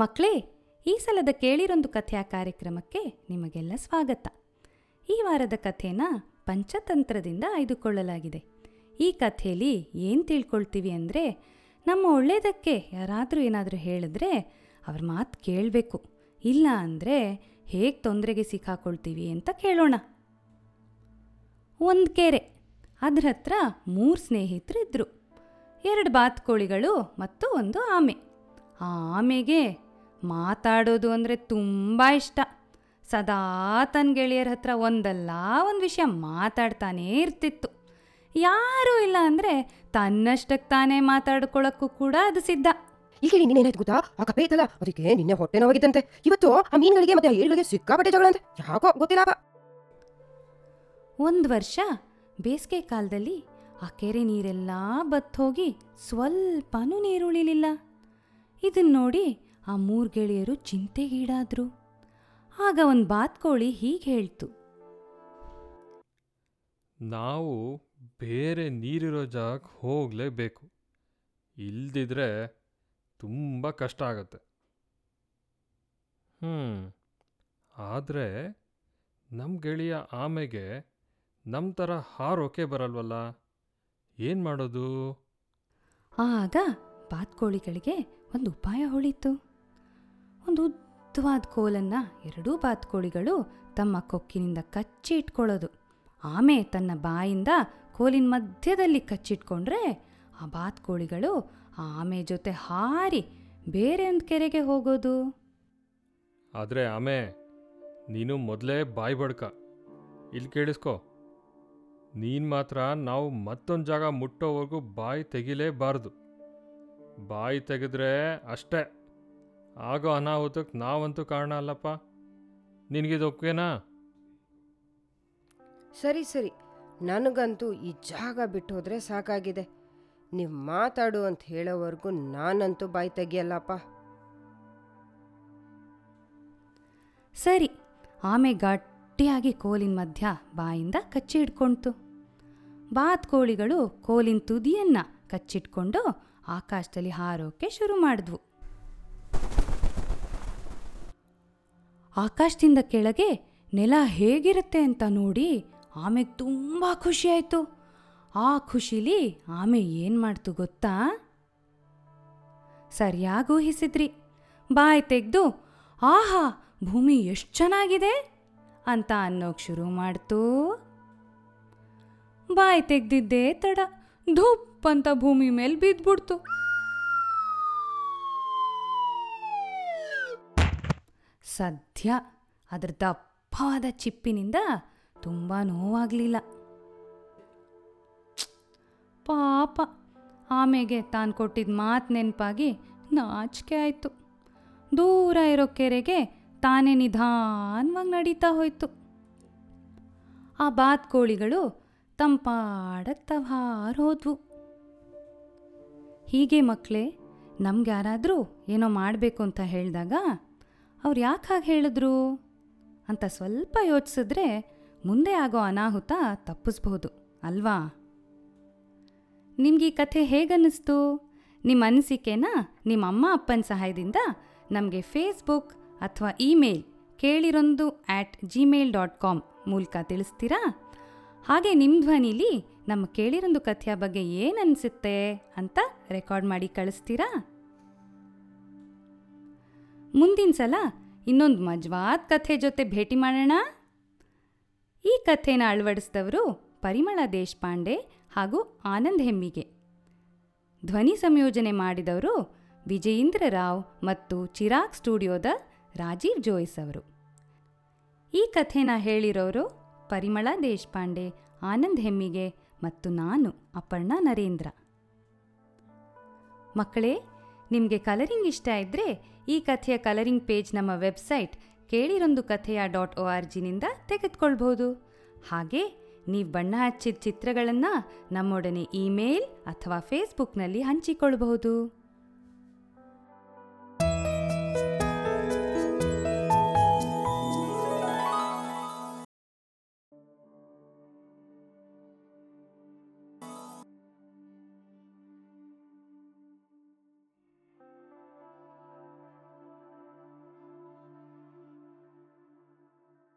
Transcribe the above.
ಮಕ್ಕಳೇ, ಈ ಸಲದ ಕೇಳಿರೊಂದು ಕಥೆಯ ಕಾರ್ಯಕ್ರಮಕ್ಕೆ ನಿಮಗೆಲ್ಲ ಸ್ವಾಗತ. ಈ ವಾರದ ಕಥೆನ ಪಂಚತಂತ್ರದಿಂದ ಆಯ್ದುಕೊಳ್ಳಲಾಗಿದೆ. ಈ ಕಥೆಯಲ್ಲಿ ಏನು ತಿಳ್ಕೊಳ್ತೀವಿ ಅಂದರೆ, ನಮ್ಮ ಒಳ್ಳೆಯದಕ್ಕೆ ಯಾರಾದರೂ ಏನಾದರೂ ಹೇಳಿದ್ರೆ ಅವ್ರ ಮಾತು ಕೇಳಬೇಕು. ಇಲ್ಲ ಅಂದರೆ ಹೇಗೆ ತೊಂದರೆಗೆ ಸಿಕ್ಕಾಕೊಳ್ತೀವಿ ಅಂತ ಕೇಳೋಣ. ಒಂದು ಕೆರೆ, ಅದ್ರ ಹತ್ರ ಮೂರು ಸ್ನೇಹಿತರು ಇದ್ದರು ಎರಡು ಬಾತುಕೋಳಿಗಳು ಮತ್ತು ಒಂದು ಆಮೆ. ಆ ಆಮೆಗೆ ಮಾತಾಡೋದು ಅಂದರೆ ತುಂಬ ಇಷ್ಟ. ಸದಾ ತನ್ನ ಗೆಳೆಯರ ಹತ್ರ ಒಂದಲ್ಲ ಒಂದು ವಿಷಯ ಮಾತಾಡ್ತಾನೇ ಇರ್ತಿತ್ತು. ಯಾರೂ ಇಲ್ಲ ಅಂದರೆ ತನ್ನಷ್ಟಕ್ಕೆ ತಾನೇ ಮಾತಾಡ್ಕೊಳ್ಳೋಕ್ಕೂ ಕೂಡ ಅದು ಸಿದ್ಧ. ಈಗ ನಿನ್ನೇನಾಯ್ತು ಗೊತ್ತಾ? ಆ ಕಪೆ ಇತ್ತಲ್ಲ ಅದಕ್ಕೆ ನಿನ್ನೆ ಹೊಟ್ಟೆ ನೋವಾಗಿದ್ದಂತೆ. ಇವತ್ತು ಆ ಮೀನುಗಳಿಗೆ ಮತ್ತೆ ಆ ಏಳುಗಳಿಗೆ ಸಿಕ್ಕಾಪಟ್ಟೆ ಜಗಳ ಅಂತೆ. ಯಾಕೋ ಗೊತ್ತಿಲ್ಲ ಒಂದು ವರ್ಷ ಬೇಸಿಗೆ ಕಾಲದಲ್ಲಿ ಆ ಕೆರೆ ನೀರೆಲ್ಲ ಬತ್ತೋಗಿ ಸ್ವಲ್ಪನೂ ನೀರುಳಿಲಿಲ್ಲ. ಇದನ್ನು ನೋಡಿ ಆ ಮೂರು ಗೆಳೆಯರು ಚಿಂತೆಗೀಡಾದ್ರು. ಆಗ ಒಂದು ಬಾತ್ಕೋಳಿ ಹೀಗೆ ಹೇಳ್ತು. ನಾವು ಬೇರೆ ನೀರಿರೋ ಜಾಗಕ್ಕೆ ಹೋಗಲೇಬೇಕು. ಇಲ್ದಿದ್ರೆ ತುಂಬ ಕಷ್ಟ ಆಗತ್ತೆ. ಹ್ಞೂ ಆದರೆ ನಮ್ಮ ಗೆಳೆಯ ಆಮೆಗೆ ನಮ್ಮ ಥರ ಹಾರೋಕೆ ಬರಲ್ವಲ್ಲ? ಏನು ಮಾಡೋದು? ಆಗ ಬಾತ್ಕೋಳಿಗಳಿಗೆ ಒಂದು ಉಪಾಯ ಹೊಳಿತು. ಒಂದು ಉದ್ದವಾದ ಕೋಲನ್ನು ಎರಡೂ ಬಾತುಕೋಳಿಗಳು ತಮ್ಮ ಕೊಕ್ಕಿನಿಂದ ಕಚ್ಚಿ ಇಟ್ಕೊಳ್ಳೋದು ಆಮೆ ತನ್ನ ಬಾಯಿಂದ ಕೋಲಿನ ಮಧ್ಯದಲ್ಲಿ ಕಚ್ಚಿಟ್ಕೊಂಡ್ರೆ ಆ ಬಾತುಕೋಳಿಗಳು ಆ ಆಮೆ ಜೊತೆ ಹಾರಿ ಬೇರೆ ಒಂದು ಕೆರೆಗೆ ಹೋಗೋದು. ಆದರೆ ಆಮೆ, ನೀನು ಮೊದಲೇ ಬಾಯಿ ಬಡ್ಕ. ಇಲ್ಲಿ ಕೇಳಿಸ್ಕೊ. ನೀನು ಮಾತ್ರ ನಾವು ಮತ್ತೊಂದು ಜಾಗ ಮುಟ್ಟೋವರೆಗೂ ಬಾಯಿ ತೆಗಿಲೇಬಾರ್ದು. ಬಾಯಿ ತೆಗೆದ್ರೆ ಅಷ್ಟೇ. ಆಗೋ ಅನಾಹುತಕ್ಕೆ ನಾವಂತೂ ಕಾರಣ ಅಲ್ಲಪ್ಪ. ನಿನಗಿದು ಒಪ್ಗೆನಾ ಸರಿ ಸರಿ. ನನಗಂತೂ ಈ ಜಾಗ ಬಿಟ್ಟು ಹೋದರೆ ಸಾಕಾಗಿದೆ. ನೀವು ಮಾತಾಡು ಅಂತ ಹೇಳೋವರೆಗೂ ನಾನಂತೂ ಬಾಯಿ ತೆಗಿಯಲ್ಲಪ್ಪ. ಸರಿ. ಆಮೆ ಗಟ್ಟಿಯಾಗಿ ಕೋಲಿನ ಮಧ್ಯ ಬಾಯಿಂದ ಕಚ್ಚಿ ಹಿಡ್ಕೊಳ್ತು ಬಾತ್ಕೋಳಿಗಳು ಕೋಲಿನ ತುದಿಯನ್ನ ಕಚ್ಚಿಟ್ಕೊಂಡು ಆಕಾಶದಲ್ಲಿ ಹಾರೋಕೆ ಶುರು ಮಾಡಿದ್ವು. ಆಕಾಶದಿಂದ ಕೆಳಗೆ ನೆಲ ಹೇಗಿರುತ್ತೆ ಅಂತ ನೋಡಿ ಆಮೆಗೆ ತುಂಬ ಖುಷಿಯಾಯಿತು ಆ ಖುಷಿಲಿ ಆಮೆ ಏನು ಮಾಡ್ತು ಗೊತ್ತಾ? ಸರಿಯಾಗಿ ಊಹಿಸಿದ್ರಿ. ಬಾಯ್ ತೆಗೆದು, ಆಹಾ, ಭೂಮಿ ಎಷ್ಟು ಚೆನ್ನಾಗಿದೆ? ಅಂತ ಅನ್ನೋಕೆ ಶುರು ಮಾಡ್ತು. ಬಾಯ್ ತೆಗ್ದಿದ್ದೇ ತಡ, ಧೂಪ್ ಅಂತ ಭೂಮಿ ಮೇಲೆ ಬಿದ್ದ್ಬಿಡ್ತು. ಸದ್ಯ ಅದ್ರ ದಪ್ಪವಾದ ಚಿಪ್ಪಿನಿಂದ ತುಂಬ ನೋವಾಗಲಿಲ್ಲ. ಪಾಪ, ಆಮೆಗೆ ತಾನು ಕೊಟ್ಟಿದ್ದ ಮಾತು ನೆನಪಾಗಿ ನಾಚಿಕೆ ಆಯಿತು. ದೂರ ಇರೋ ಕೆರೆಗೆ ತಾನೇ ನಿಧಾನವಾಗಿ ನಡೀತಾ ಹೋಯ್ತು. ಆ ಬಾತ್ಕೋಳಿಗಳು ತಂಪಾಡಕ್ಕೆ ತವಾರ್ ಹೋದ್ವು ಹೀಗೆ ಮಕ್ಕಳೇ ನಮ್ಗೆ ಯಾರಾದರೂ ಏನೋ ಮಾಡಬೇಕು ಅಂತ ಹೇಳಿದಾಗ ಅವ್ರು ಯಾಕೆ ಹಾಗೆ ಹೇಳಿದ್ರು? ಅಂತ ಸ್ವಲ್ಪ ಯೋಚಿಸಿದ್ರೆ ಮುಂದೆ ಆಗೋ ಅನಾಹುತ ತಪ್ಪಿಸ್ಬಹುದು ಅಲ್ವಾ? ನಿಮ್ಗೆ ಈ ಕಥೆ ಹೇಗನ್ನಿಸ್ತು? ನಿಮ್ಮ ಅನಿಸಿಕೆನ ನಿಮ್ಮ ಅಮ್ಮ ಅಪ್ಪನ ಸಹಾಯದಿಂದ ನಮಗೆ ಫೇಸ್ಬುಕ್ ಅಥವಾ email Kelirondu at Gmail dot com ಮೂಲಕ ತಿಳಿಸ್ತೀರಾ? ಹಾಗೆ ನಿಮ್ಮ ಧ್ವನಿಲಿ ನಮ್ಮ ಕೇಳಿರೊಂದು ಕಥೆಯ ಬಗ್ಗೆ ಏನು ಅನಿಸುತ್ತೆ ಅಂತ ರೆಕಾರ್ಡ್ ಮಾಡಿ ಕಳಿಸ್ತೀರಾ? ಮುಂದಿನ ಸಲ ಇನ್ನೊಂದು ಮಜ್ವಾದ ಕಥೆ ಜೊತೆ ಭೇಟಿ ಮಾಡೋಣ. ಈ ಕಥೆನ ಅಳವಡಿಸಿದವರು ಪರಿಮಳ ದೇಶಪಾಂಡೆ ಹಾಗೂ ಆನಂದ್ ಹೆಮ್ಮಿಗೆ. ಧ್ವನಿ ಸಂಯೋಜನೆ ಮಾಡಿದವರು ವಿಜಯೇಂದ್ರ ರಾವ್ ಮತ್ತು ಚಿರಾಗ್ ಸ್ಟುಡಿಯೋದ ರಾಜೀವ್ ಜೋಯಿಸ್ ಅವರು. ಈ ಕಥೆನ ಹೇಳಿರೋರು ಪರಿಮಳ ದೇಶಪಾಂಡೆ, ಆನಂದ್ ಹೆಮ್ಮಿಗೆ ಮತ್ತು ನಾನು ಅಪರ್ಣಾ ನರೇಂದ್ರ. ಮಕ್ಕಳೇ ನಿಮಗೆ ಕಲರಿಂಗ್ ಇಷ್ಟ ಇದ್ದರೆ ಈ ಕಥೆಯ ಕಲರಿಂಗ್ ಪೇಜ್ ನಮ್ಮ ವೆಬ್ಸೈಟ್ ಕೇಳಿರೊಂದು ಕಥೆಯ ಡಾಟ್ ಒ ಆರ್ ಜಿನಿಂದ ತೆಗೆದುಕೊಳ್ಬೋದು ಹಾಗೆ ನೀವು ಬಣ್ಣ ಹಚ್ಚಿದ ಚಿತ್ರಗಳನ್ನು ನಮ್ಮೊಡನೆ ಇಮೇಲ್ ಅಥವಾ ಫೇಸ್ಬುಕ್ನಲ್ಲಿ ಹಂಚಿಕೊಳ್ಬಹುದು